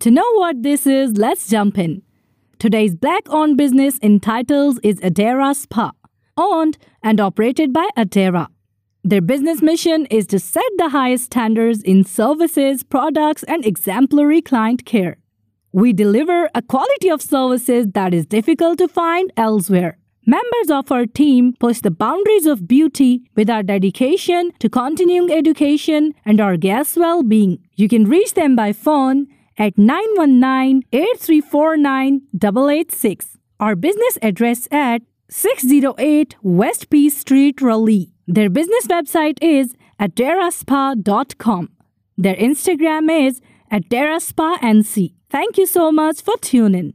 To know what this is, let's jump in. Today's black owned business in titles is Adara Spa, owned and operated by Adara. Their business mission is to set the highest standards in services, products, and exemplary client care. We deliver a quality of services that is difficult to find elsewhere. Members of our team push the boundaries of beauty with our dedication to continuing education and our guests' well being. You can reach them by phone at 919 8349 886. Our business address at 608 West P Street, Raleigh. Their business website is at adaraspa.com. Their Instagram is at NC. Thank you so much for tuning.